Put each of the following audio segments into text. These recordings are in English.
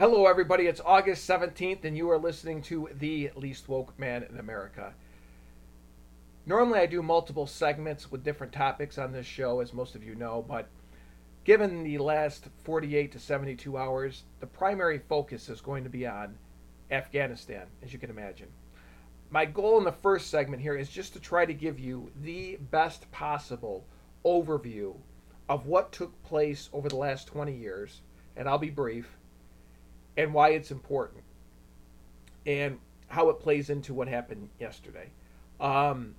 Hello, everybody. It's August 17th, and you are listening to The Least Woke Man in America. Normally, I do multiple segments with different topics on this show, as most of you know, but given the last 48 to 72 hours, the primary focus is going to be on Afghanistan, as you can imagine. My goal in the first segment here is just to try to give you the best possible overview of what took place over the last 20 years, and I'll be brief, and why it's important, and how it plays into what happened yesterday. Um,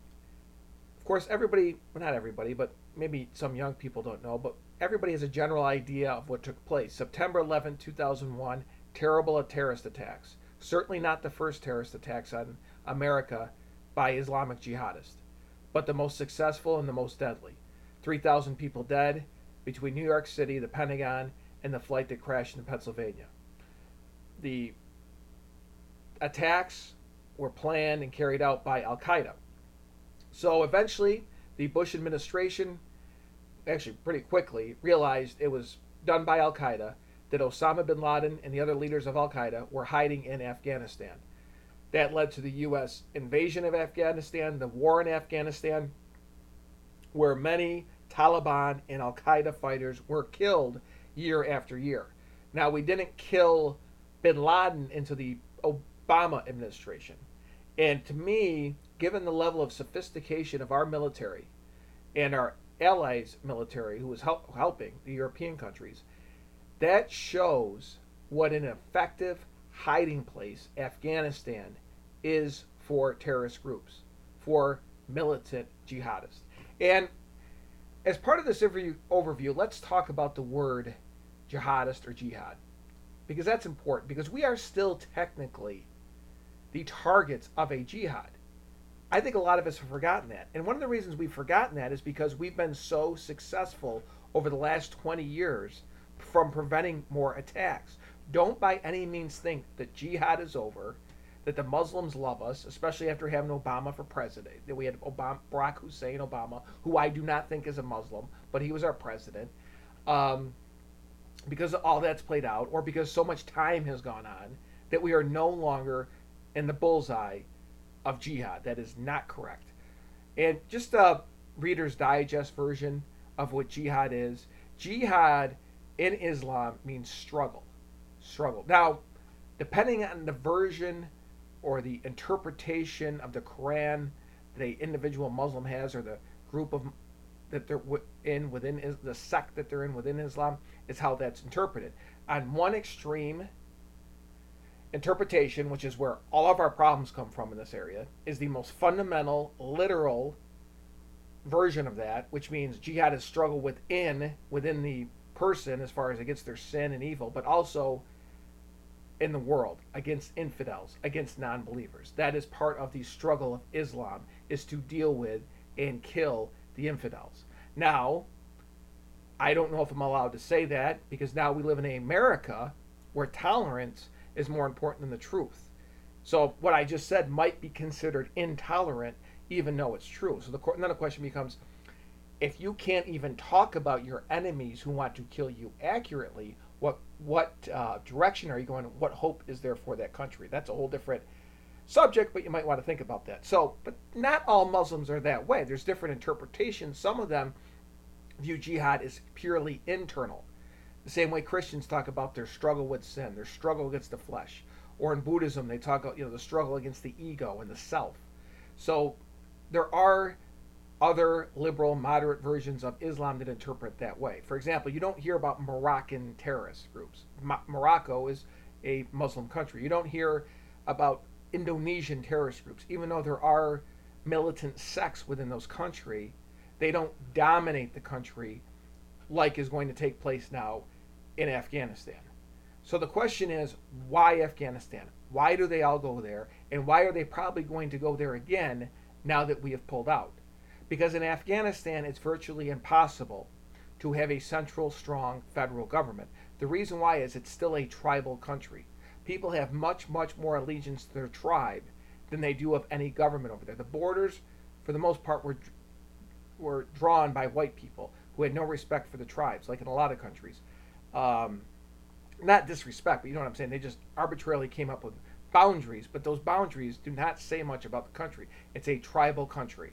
of course, everybody, well, not everybody, but maybe some young people don't know, but everybody has a general idea of what took place. September 11, 2001, terrible terrorist attacks. Certainly not the first terrorist attacks on America by Islamic jihadists, but the most successful and the most deadly. 3,000 people dead between New York City, the Pentagon, and the flight that crashed in Pennsylvania. The attacks were planned and carried out by Al Qaeda. So eventually, the Bush administration, actually pretty quickly, realized it was done by Al Qaeda, that Osama bin Laden and the other leaders of Al Qaeda were hiding in Afghanistan. That led to the U.S. invasion of Afghanistan, the war in Afghanistan, where many Taliban and Al Qaeda fighters were killed year after year. Now, we didn't kill bin Laden into the Obama administration. And to me, given the level of sophistication of our military and our allies' military, who was help, helping the European countries, that shows what an effective hiding place Afghanistan is for terrorist groups, for militant jihadists. And as part of this overview, let's talk about the word jihadist or jihad, because that's important, because we are still technically the targets of a jihad. I think a lot of us have forgotten that. And one of the reasons we've forgotten that is because we've been so successful over the last 20 years from preventing more attacks. Don't by any means think that jihad is over, that the Muslims love us, especially after having Obama for president. That we had Obama, Barack Hussein Obama, who I do not think is a Muslim, but he was our president. Um, because all that's played out, or because so much time has gone on, that we are no longer in the bullseye of jihad. That is not correct. And just a Reader's Digest version of what jihad is jihad in Islam means struggle. Struggle. Now, depending on the version or the interpretation of the Quran that a individual Muslim has or the group of that they're in within the sect that they're in within Islam is how that's interpreted. On one extreme interpretation, which is where all of our problems come from in this area, is the most fundamental, literal version of that, which means jihad is struggle within within the person as far as against their sin and evil, but also in the world against infidels, against non-believers. That is part of the struggle of Islam is to deal with and kill the infidels. Now, I don't know if I'm allowed to say that because now we live in America where tolerance is more important than the truth. So what I just said might be considered intolerant, even though it's true. So the court. then the question becomes, if you can't even talk about your enemies who want to kill you accurately, what what uh, direction are you going? What hope is there for that country? That's a whole different subject, but you might want to think about that. So, but not all Muslims are that way. There's different interpretations. Some of them view jihad as purely internal. The same way Christians talk about their struggle with sin, their struggle against the flesh. Or in Buddhism, they talk about you know the struggle against the ego and the self. So there are other liberal, moderate versions of Islam that interpret that way. For example, you don't hear about Moroccan terrorist groups. Mo- Morocco is a Muslim country. You don't hear about Indonesian terrorist groups, even though there are militant sects within those country. They don't dominate the country like is going to take place now in Afghanistan. So the question is, why Afghanistan? Why do they all go there? And why are they probably going to go there again now that we have pulled out? Because in Afghanistan, it's virtually impossible to have a central, strong federal government. The reason why is it's still a tribal country. People have much, much more allegiance to their tribe than they do of any government over there. The borders, for the most part, were were drawn by white people who had no respect for the tribes, like in a lot of countries. Um, not disrespect, but you know what I'm saying. They just arbitrarily came up with boundaries, but those boundaries do not say much about the country. It's a tribal country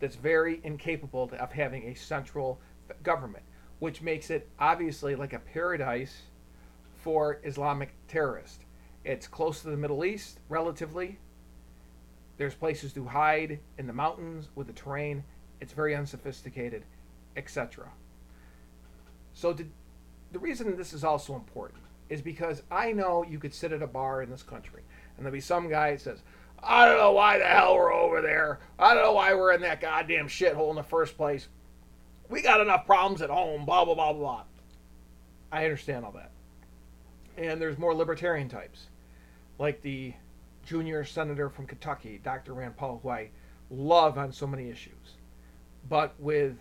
that's very incapable of having a central government, which makes it obviously like a paradise for Islamic terrorists. It's close to the Middle East, relatively. There's places to hide in the mountains with the terrain. It's very unsophisticated, etc. So, did, the reason this is also important is because I know you could sit at a bar in this country and there'll be some guy that says, I don't know why the hell we're over there. I don't know why we're in that goddamn shithole in the first place. We got enough problems at home, blah, blah, blah, blah. I understand all that. And there's more libertarian types, like the junior senator from Kentucky, Dr. Rand Paul, who I love on so many issues. But with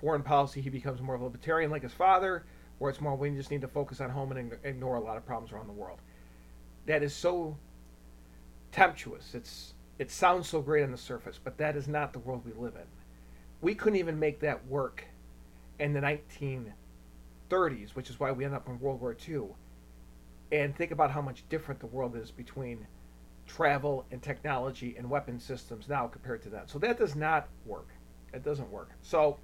foreign policy, he becomes more of a libertarian like his father, where it's more we just need to focus on home and ignore a lot of problems around the world. That is so temptuous. It's it sounds so great on the surface, but that is not the world we live in. We couldn't even make that work in the 1930s, which is why we end up in World War II. And think about how much different the world is between travel and technology and weapon systems now compared to that. So that does not work. It doesn't work. So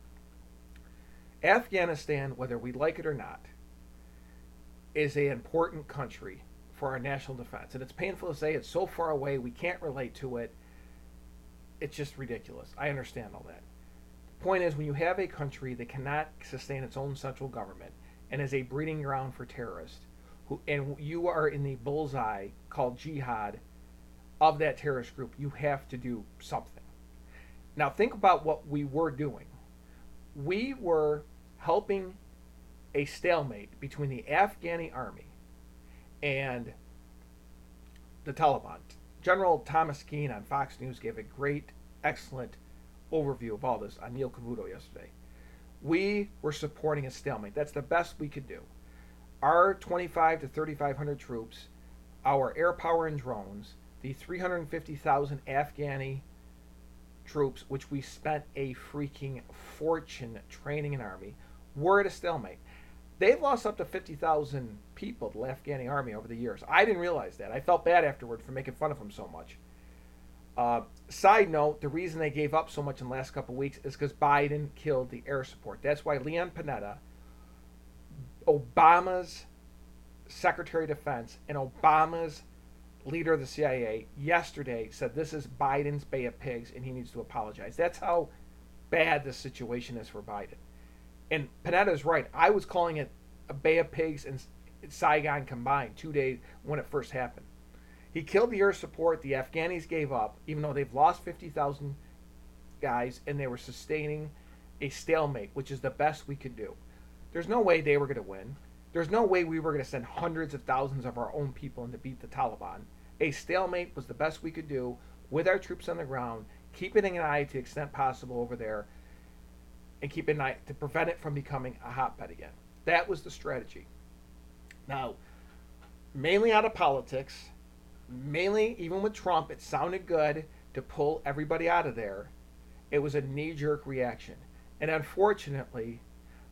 Afghanistan, whether we like it or not, is an important country for our national defense. And it's painful to say it's so far away, we can't relate to it. It's just ridiculous. I understand all that. The point is, when you have a country that cannot sustain its own central government and is a breeding ground for terrorists, who, and you are in the bullseye called jihad of that terrorist group, you have to do something. Now, think about what we were doing. We were helping a stalemate between the Afghani army and the Taliban. General Thomas Keane on Fox News gave a great, excellent overview of all this on Neil Cavuto yesterday. We were supporting a stalemate. That's the best we could do. Our 25 to 3,500 troops, our air power and drones, the 350,000 Afghani troops, which we spent a freaking fortune training an army, were at a stalemate. They've lost up to 50,000 people, to the Afghani army, over the years. I didn't realize that. I felt bad afterward for making fun of them so much. Uh, side note, the reason they gave up so much in the last couple weeks is because Biden killed the air support. That's why Leon Panetta, Obama's Secretary of Defense, and Obama's leader of the CIA yesterday said this is Biden's Bay of Pigs and he needs to apologize. That's how bad the situation is for Biden and Panetta is right. I was calling it a Bay of Pigs and Saigon combined two days when it first happened. He killed the air support. The Afghanis gave up, even though they've lost 50,000 guys and they were sustaining a stalemate, which is the best we could do. There's no way they were going to win. There's no way we were going to send hundreds of thousands of our own people in to beat the Taliban. A stalemate was the best we could do with our troops on the ground, keeping an eye to the extent possible over there and keeping an eye to prevent it from becoming a hotbed again. That was the strategy. Now, mainly out of politics, mainly even with Trump, it sounded good to pull everybody out of there. It was a knee jerk reaction. And unfortunately,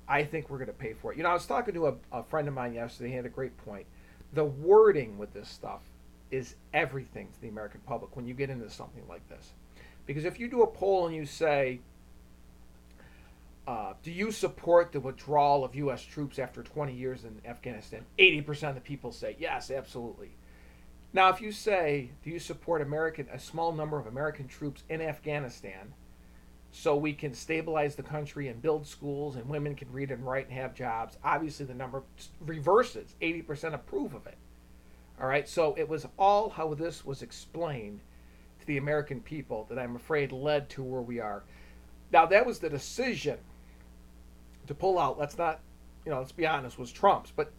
I think we're going to pay for it. You know, I was talking to a, a friend of mine yesterday. He had a great point. The wording with this stuff is everything to the American public when you get into something like this. Because if you do a poll and you say, uh, do you support the withdrawal of U.S. troops after 20 years in Afghanistan? 80% of the people say yes, absolutely. Now, if you say, do you support American a small number of American troops in Afghanistan so we can stabilize the country and build schools and women can read and write and have jobs? Obviously, the number reverses. 80% approve of it. All right, so it was all how this was explained to the American people that I'm afraid led to where we are. Now, that was the decision to pull out, let's not, you know, let's be honest, was Trump's. But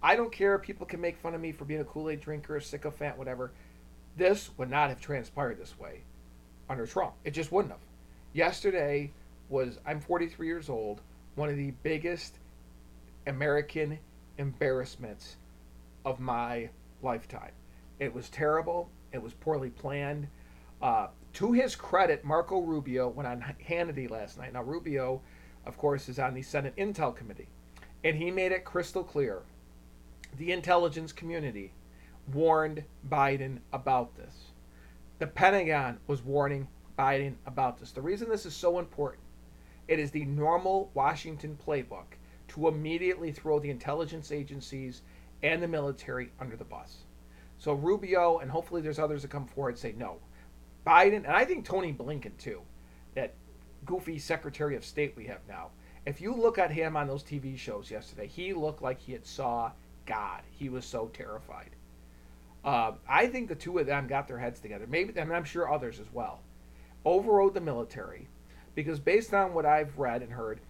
I don't care. People can make fun of me for being a Kool Aid drinker, a sycophant, whatever. This would not have transpired this way under Trump. It just wouldn't have. Yesterday was, I'm 43 years old, one of the biggest American embarrassments of my lifetime. It was terrible. It was poorly planned. Uh, to his credit, Marco Rubio went on Hannity last night. Now, Rubio of course, is on the Senate Intel Committee. And he made it crystal clear the intelligence community warned Biden about this. The Pentagon was warning Biden about this. The reason this is so important, it is the normal Washington playbook to immediately throw the intelligence agencies and the military under the bus. So Rubio and hopefully there's others that come forward say no. Biden and I think Tony Blinken too, that goofy Secretary of State we have now. If you look at him on those TV shows yesterday, he looked like he had saw God. He was so terrified. Uh, I think the two of them got their heads together. Maybe, and I'm sure others as well. Overrode the military, because based on what I've read and heard,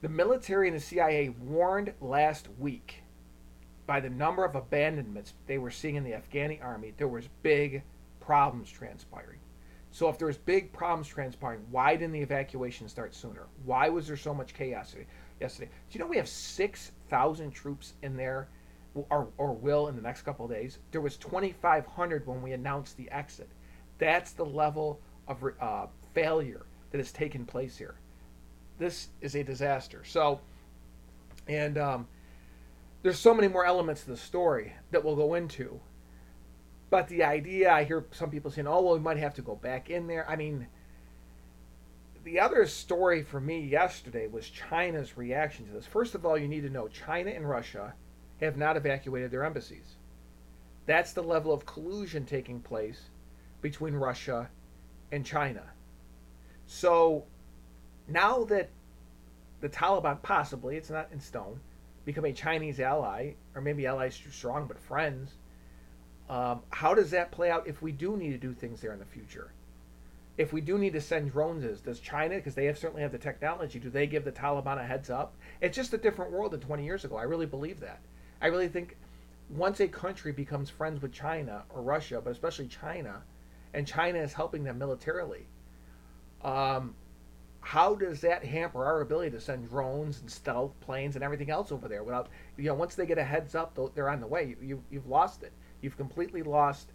the military and the CIA warned last week by the number of abandonments they were seeing in the Afghani army, there was big problems transpiring. So if there's big problems transpiring, why didn't the evacuation start sooner? Why was there so much chaos yesterday? Do you know we have 6,000 troops in there or, or will in the next couple days? There was 2,500 when we announced the exit. That's the level of uh, failure that has taken place here. This is a disaster. So, and um, there's so many more elements to the story that we'll go into. But the idea, I hear some people saying, oh, well, we might have to go back in there. I mean, the other story for me yesterday was China's reaction to this. First of all, you need to know China and Russia have not evacuated their embassies. That's the level of collusion taking place between Russia and China. So now that the Taliban possibly, it's not in stone, become a Chinese ally, or maybe allies too strong, but friends. Um, how does that play out if we do need to do things there in the future? If we do need to send drones, does China, because they have certainly have the technology, do they give the Taliban a heads up? It's just a different world than 20 years ago. I really believe that. I really think once a country becomes friends with China or Russia, but especially China, and China is helping them militarily, um, how does that hamper our ability to send drones and stealth planes and everything else over there without you know once they get a heads up they're on the way. You, you've lost it. You've completely lost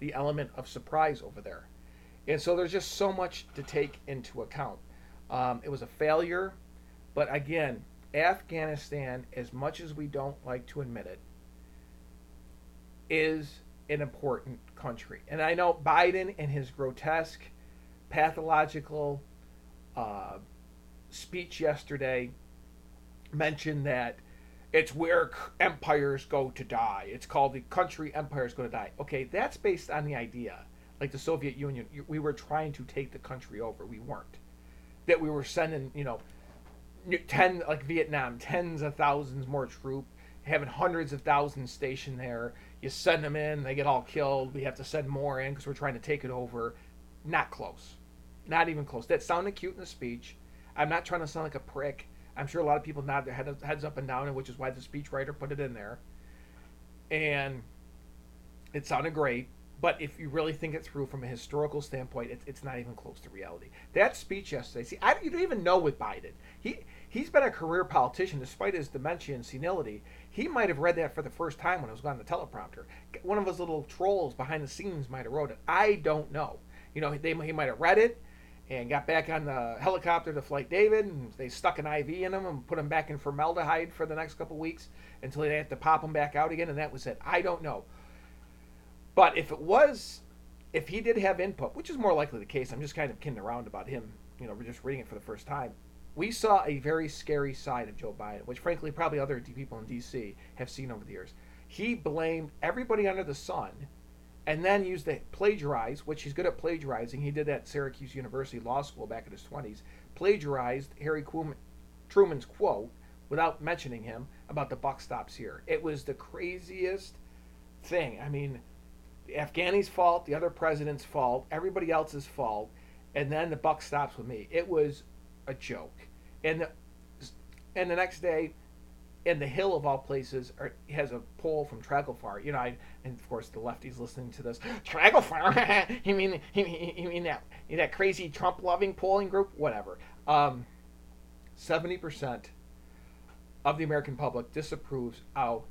the element of surprise over there. And so there's just so much to take into account. Um, it was a failure but again afghanistan as much as we don't like to admit it is an important country and i know biden and his grotesque pathological uh, speech yesterday mentioned that it's where empires go to die. It's called the country empires go to die. Okay, that's based on the idea, like the Soviet Union, we were trying to take the country over. We weren't. That we were sending, you know, ten like Vietnam, tens of thousands more troops, having hundreds of thousands stationed there. You send them in, they get all killed. We have to send more in because we're trying to take it over. Not close. Not even close. That sounded cute in the speech. I'm not trying to sound like a prick. I'm sure a lot of people nod their head, heads up and down, which is why the speechwriter put it in there. And it sounded great. But if you really think it through from a historical standpoint, it's, it's not even close to reality. That speech yesterday, see, I you don't even know with Biden. He he's been a career politician despite his dementia and senility. He might have read that for the first time when it was going on the teleprompter. One of his little trolls behind the scenes might have wrote it. I don't know. You know, they, he might have read it and got back on the helicopter to Flight David, and they stuck an IV in him and put him back in formaldehyde for the next couple weeks until they had to pop him back out again, and that was it. I don't know. But if it was, if he did have input, which is more likely the case, I'm just kind of kidding around about him, you know, we're just reading it for the first time. We saw a very scary side of Joe Biden, which frankly probably other people in D.C. have seen over the years. He blamed everybody under the sun and then used to plagiarize, which he's good at plagiarizing. He did that at Syracuse University Law School back in his 20s. Plagiarized Harry Truman's quote without mentioning him about the buck stops here. It was the craziest thing. I mean, the Afghani's fault, the other president's fault, everybody else's fault, and then the buck stops with me. It was a joke. And the, and the next day, and the Hill of all places are, has a poll from Trafalgar. You know, I, and of course the lefties listening to this Trafalgar. you mean you mean that that crazy Trump loving polling group? Whatever. Um, seventy percent of the American public disapproves how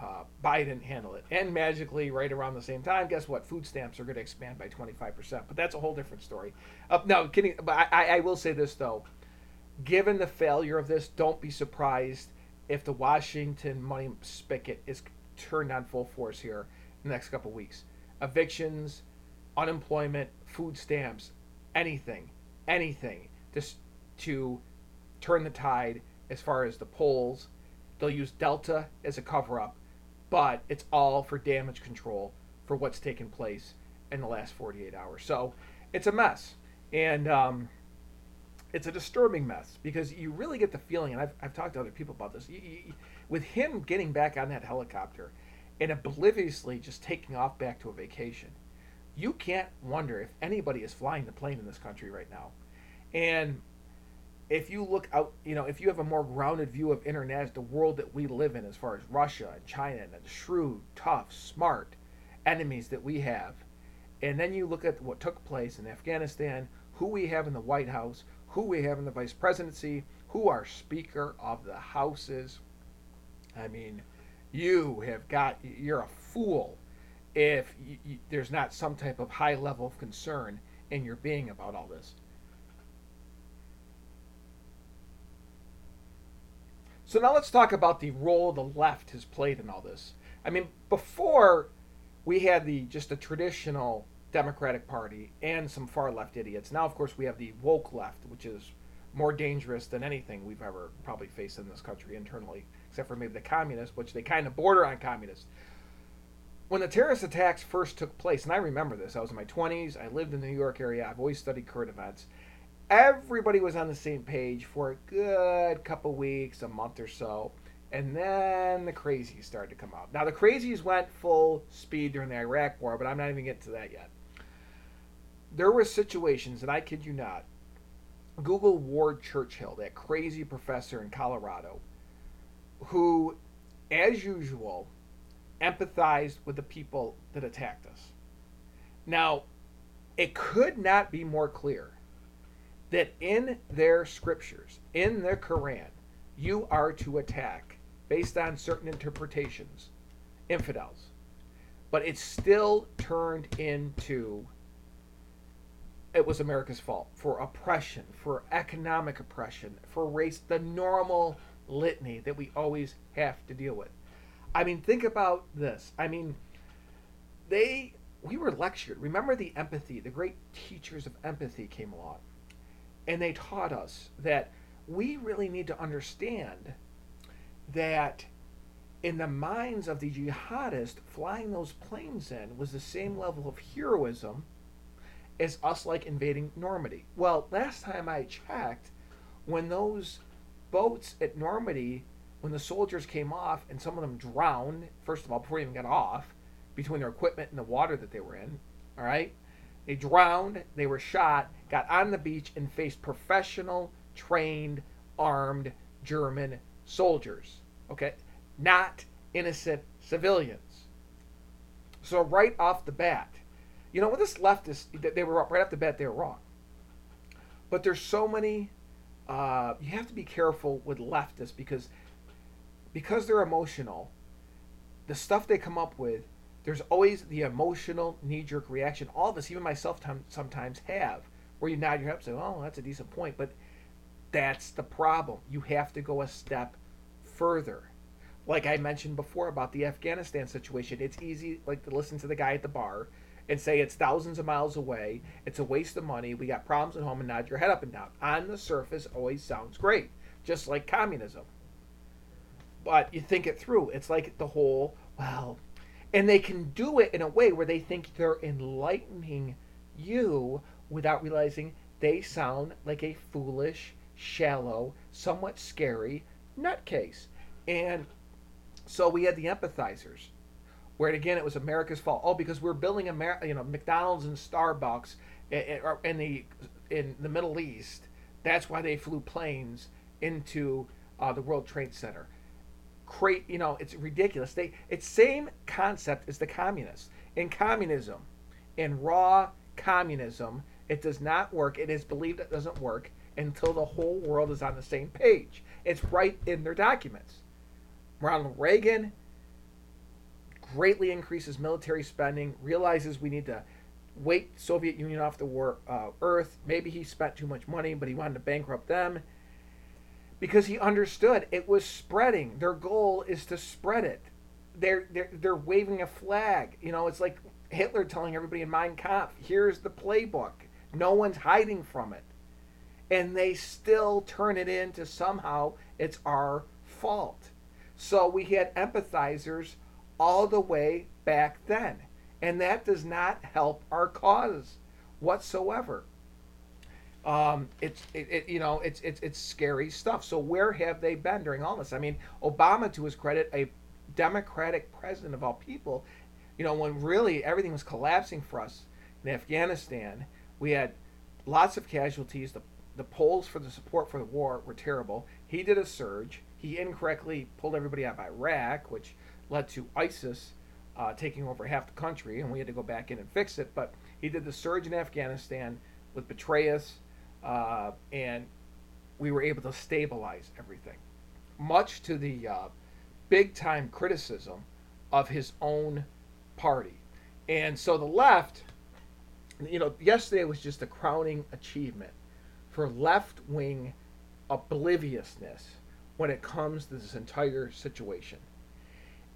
uh, Biden handled it, and magically, right around the same time, guess what? Food stamps are going to expand by twenty five percent. But that's a whole different story. Uh, no, kidding. But I, I will say this though. Given the failure of this, don't be surprised if the Washington money spigot is turned on full force here in the next couple weeks. Evictions, unemployment, food stamps, anything, anything just to turn the tide as far as the polls. They'll use Delta as a cover up, but it's all for damage control for what's taken place in the last 48 hours. So it's a mess. And um, it's a disturbing mess because you really get the feeling, and I've, I've talked to other people about this, you, you, with him getting back on that helicopter and obliviously just taking off back to a vacation, you can't wonder if anybody is flying the plane in this country right now. And if you look out, you know, if you have a more grounded view of international, the world that we live in, as far as Russia and China and the shrewd, tough, smart enemies that we have, and then you look at what took place in Afghanistan, who we have in the White House, who we have in the vice presidency, who our Speaker of the House is. I mean, you have got, you're a fool if you, you, there's not some type of high level of concern in your being about all this. So now let's talk about the role the left has played in all this. I mean, before we had the just a traditional Democratic Party and some far left idiots. Now, of course, we have the woke left, which is more dangerous than anything we've ever probably faced in this country internally, except for maybe the communists, which they kind of border on communists. When the terrorist attacks first took place, and I remember this, I was in my 20s, I lived in the New York area, I've always studied current events. Everybody was on the same page for a good couple weeks, a month or so. And then the crazies started to come out. Now, the crazies went full speed during the Iraq War, but I'm not even getting to that yet. There were situations, and I kid you not, Google Ward Churchill, that crazy professor in Colorado, who, as usual, empathized with the people that attacked us. Now, it could not be more clear that in their scriptures, in the Quran, you are to attack based on certain interpretations, infidels. But it's still turned into it was America's fault for oppression, for economic oppression, for race, the normal litany that we always have to deal with. I mean, think about this. I mean, they we were lectured. Remember the empathy, the great teachers of empathy came along. And they taught us that we really need to understand that in the minds of the jihadists, flying those planes in was the same level of heroism as us like invading Normandy. Well, last time I checked, when those boats at Normandy, when the soldiers came off and some of them drowned, first of all, before they even got off, between their equipment and the water that they were in, all right? They drowned, they were shot, got on the beach, and faced professional, trained, armed German soldiers. Okay? Not innocent civilians. So, right off the bat, you know, with this leftist, they were right off the bat, they were wrong. But there's so many, uh, you have to be careful with leftists because because they're emotional, the stuff they come up with, there's always the emotional knee jerk reaction. All of us, even myself, sometimes have, where you nod your head and say, oh, that's a decent point. But that's the problem. You have to go a step further. Like I mentioned before about the Afghanistan situation, it's easy like to listen to the guy at the bar and say it's thousands of miles away, it's a waste of money, we got problems at home and nod your head up and down. On the surface always sounds great, just like communism. But you think it through. It's like the whole, well, and they can do it in a way where they think they're enlightening you without realizing they sound like a foolish shallow, somewhat scary nutcase. And so we had the empathizers, where again it was America's fault. Oh, because we're building Amer- you know McDonald's and Starbucks in the in the Middle East. That's why they flew planes into uh, the World Trade Center. Create, you know, it's ridiculous. They it's same concept as the communists. In communism, in raw communism, it does not work. It is believed it doesn't work until the whole world is on the same page. It's right in their documents. Ronald Reagan greatly increases military spending, realizes we need to wait Soviet Union off the war, uh, earth. Maybe he spent too much money, but he wanted to bankrupt them. Because he understood it was spreading. Their goal is to spread it. They're they're they're waving a flag. You know, it's like Hitler telling everybody in Mein Kampf, "Here's the playbook. No one's hiding from it." And they still turn it into somehow it's our fault. So we had empathizers all the way back then. And that does not help our cause whatsoever. Um, it's it, it, you know it's it's it's scary stuff. So where have they been during all this? I mean, Obama, to his credit, a Democratic president of all people, you know, when really everything was collapsing for us in Afghanistan, we had lots of casualties. The the polls for the support for the war were terrible. He did a surge. He incorrectly pulled everybody out of Iraq, which led to ISIS uh, taking over half the country, and we had to go back in and fix it. But he did the surge in Afghanistan with Petraeus, uh, and we were able to stabilize everything, much to the uh, big time criticism of his own party. And so the left, you know, yesterday was just a crowning achievement for left wing obliviousness when it comes to this entire situation.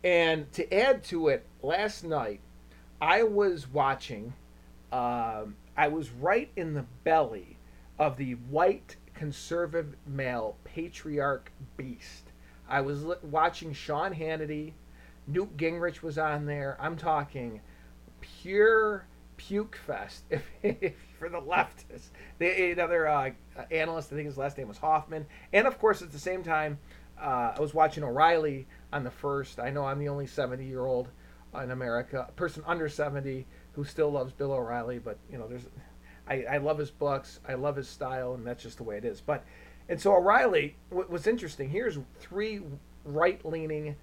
And to add to it, last night I was watching, um, I was right in the belly of the white conservative male patriarch beast. I was li- watching Sean Hannity, Newt Gingrich was on there. I'm talking pure puke fest if, if for the leftists. The, another uh, analyst, I think his last name was Hoffman, and of course at the same time, uh, I was watching O'Reilly on the first. I know I'm the only 70 year old in America, person under 70 who still loves Bill O'Reilly, but you know, there's, I, I love his books, I love his style, and that's just the way it is. But, and so O'Reilly, what was interesting, here's three right leaning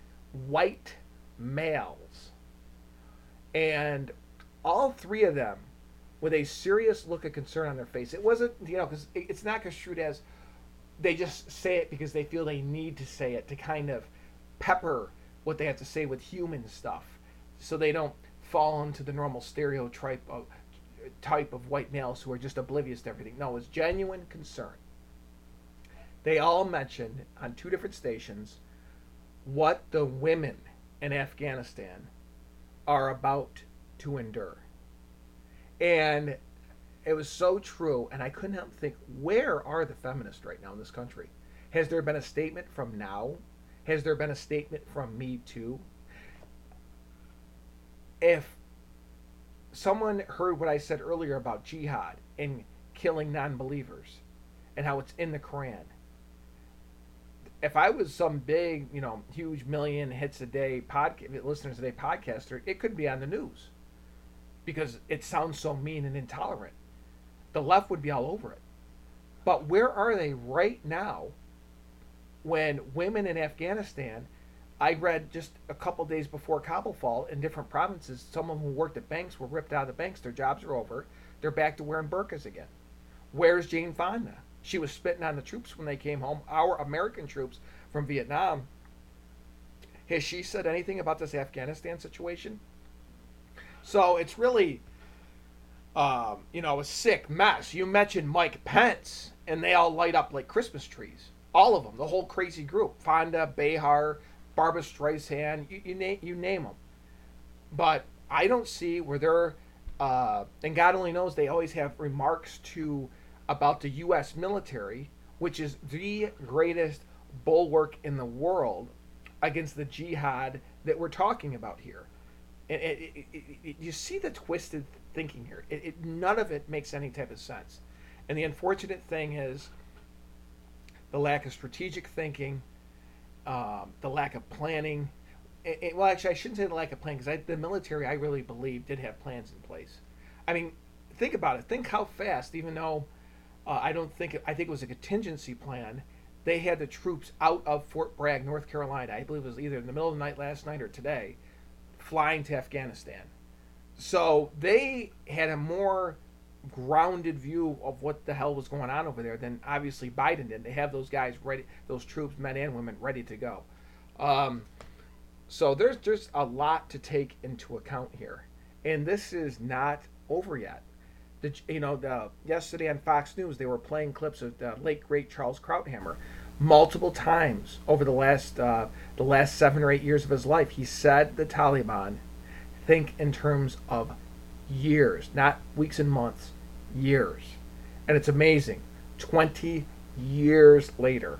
white males, and all three of them with a serious look of concern on their face. It wasn't, you know, because it's not construed as they just say it because they feel they need to say it to kind of pepper what they have to say with human stuff so they don't fall into the normal stereotype of type of white males who are just oblivious to everything. No, it's genuine concern. They all mentioned on two different stations what the women in Afghanistan are about to endure. And it was so true, and I couldn't help think, where are the feminists right now in this country? Has there been a statement from now? Has there been a statement from me too? If someone heard what I said earlier about jihad and killing non believers and how it's in the Quran, if I was some big, you know, huge million hits a day podcast listeners a day podcaster, it could be on the news because it sounds so mean and intolerant. The left would be all over it. But where are they right now when women in Afghanistan, I read just a couple days before Kabul fall in different provinces, some of them who worked at banks were ripped out of the banks. Their jobs are over. They're back to wearing burqas again. Where's Jane Fonda? She was spitting on the troops when they came home, our American troops from Vietnam. Has she said anything about this Afghanistan situation? So it's really, um, you know, a sick mess. You mentioned Mike Pence, and they all light up like Christmas trees. All of them, the whole crazy group. Fonda, Behar, Barbra Streisand, you, you, name, you name them. But I don't see where they're, uh, and God only knows they always have remarks to about the U.S. military, which is the greatest bulwark in the world against the jihad that we're talking about here. And it, it, it, you see the twisted thinking here. none of it makes any type of sense. And the unfortunate thing is the lack of strategic thinking, um, the lack of planning. well, actually, I shouldn't say the lack of planning because the military, I really believe, did have plans in place. I mean, think about it. Think how fast, even though uh, I don't think I think it was a contingency plan. They had the troops out of Fort Bragg, North Carolina. I believe it was either in the middle of the night last night or today flying to Afghanistan. So they had a more grounded view of what the hell was going on over there than obviously Biden did. They have those guys ready, those troops, men and women, ready to go. Um, so there's there's a lot to take into account here, and this is not over yet. The, you know, the, yesterday on Fox News they were playing clips of the late great Charles Krauthammer, multiple times over the last uh, the last seven or eight years of his life. He said the Taliban think in terms of years, not weeks and months, years, and it's amazing. Twenty years later,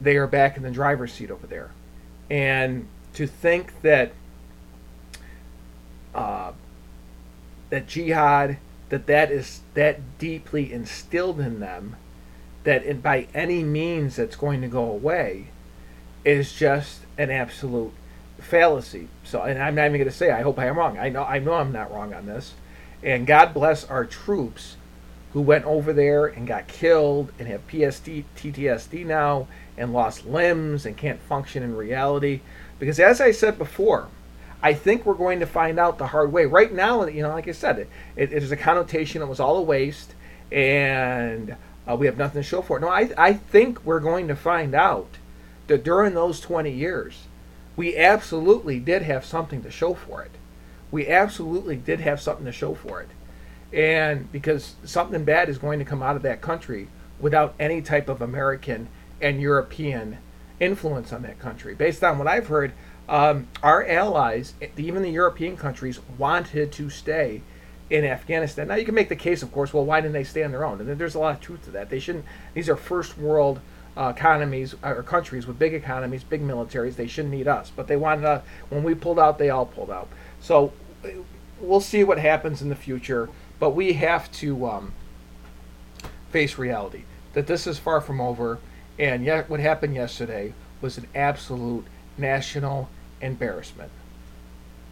they are back in the driver's seat over there, and to think that uh, that jihad that that is that deeply instilled in them that by any means that's going to go away is just an absolute fallacy. So, and I'm not even going to say I hope I am wrong. I know I know I'm not wrong on this. And God bless our troops who went over there and got killed and have PSD, TTSD now and lost limbs and can't function in reality. Because as I said before, I think we're going to find out the hard way. Right now, you know, like I said, it, it is a connotation. It was all a waste, and uh, we have nothing to show for it. No, I, I think we're going to find out that during those 20 years, we absolutely did have something to show for it. We absolutely did have something to show for it. And because something bad is going to come out of that country without any type of American and European influence on that country. Based on what I've heard, um, our allies, even the European countries, wanted to stay in Afghanistan. Now you can make the case, of course, well, why didn't they stay on their own? And there's a lot of truth to that. They shouldn't. These are first world uh, economies or countries with big economies, big militaries. They shouldn't need us, but they wanted us. When we pulled out, they all pulled out. So we'll see what happens in the future. But we have to um, face reality that this is far from over. And yet, what happened yesterday was an absolute national embarrassment.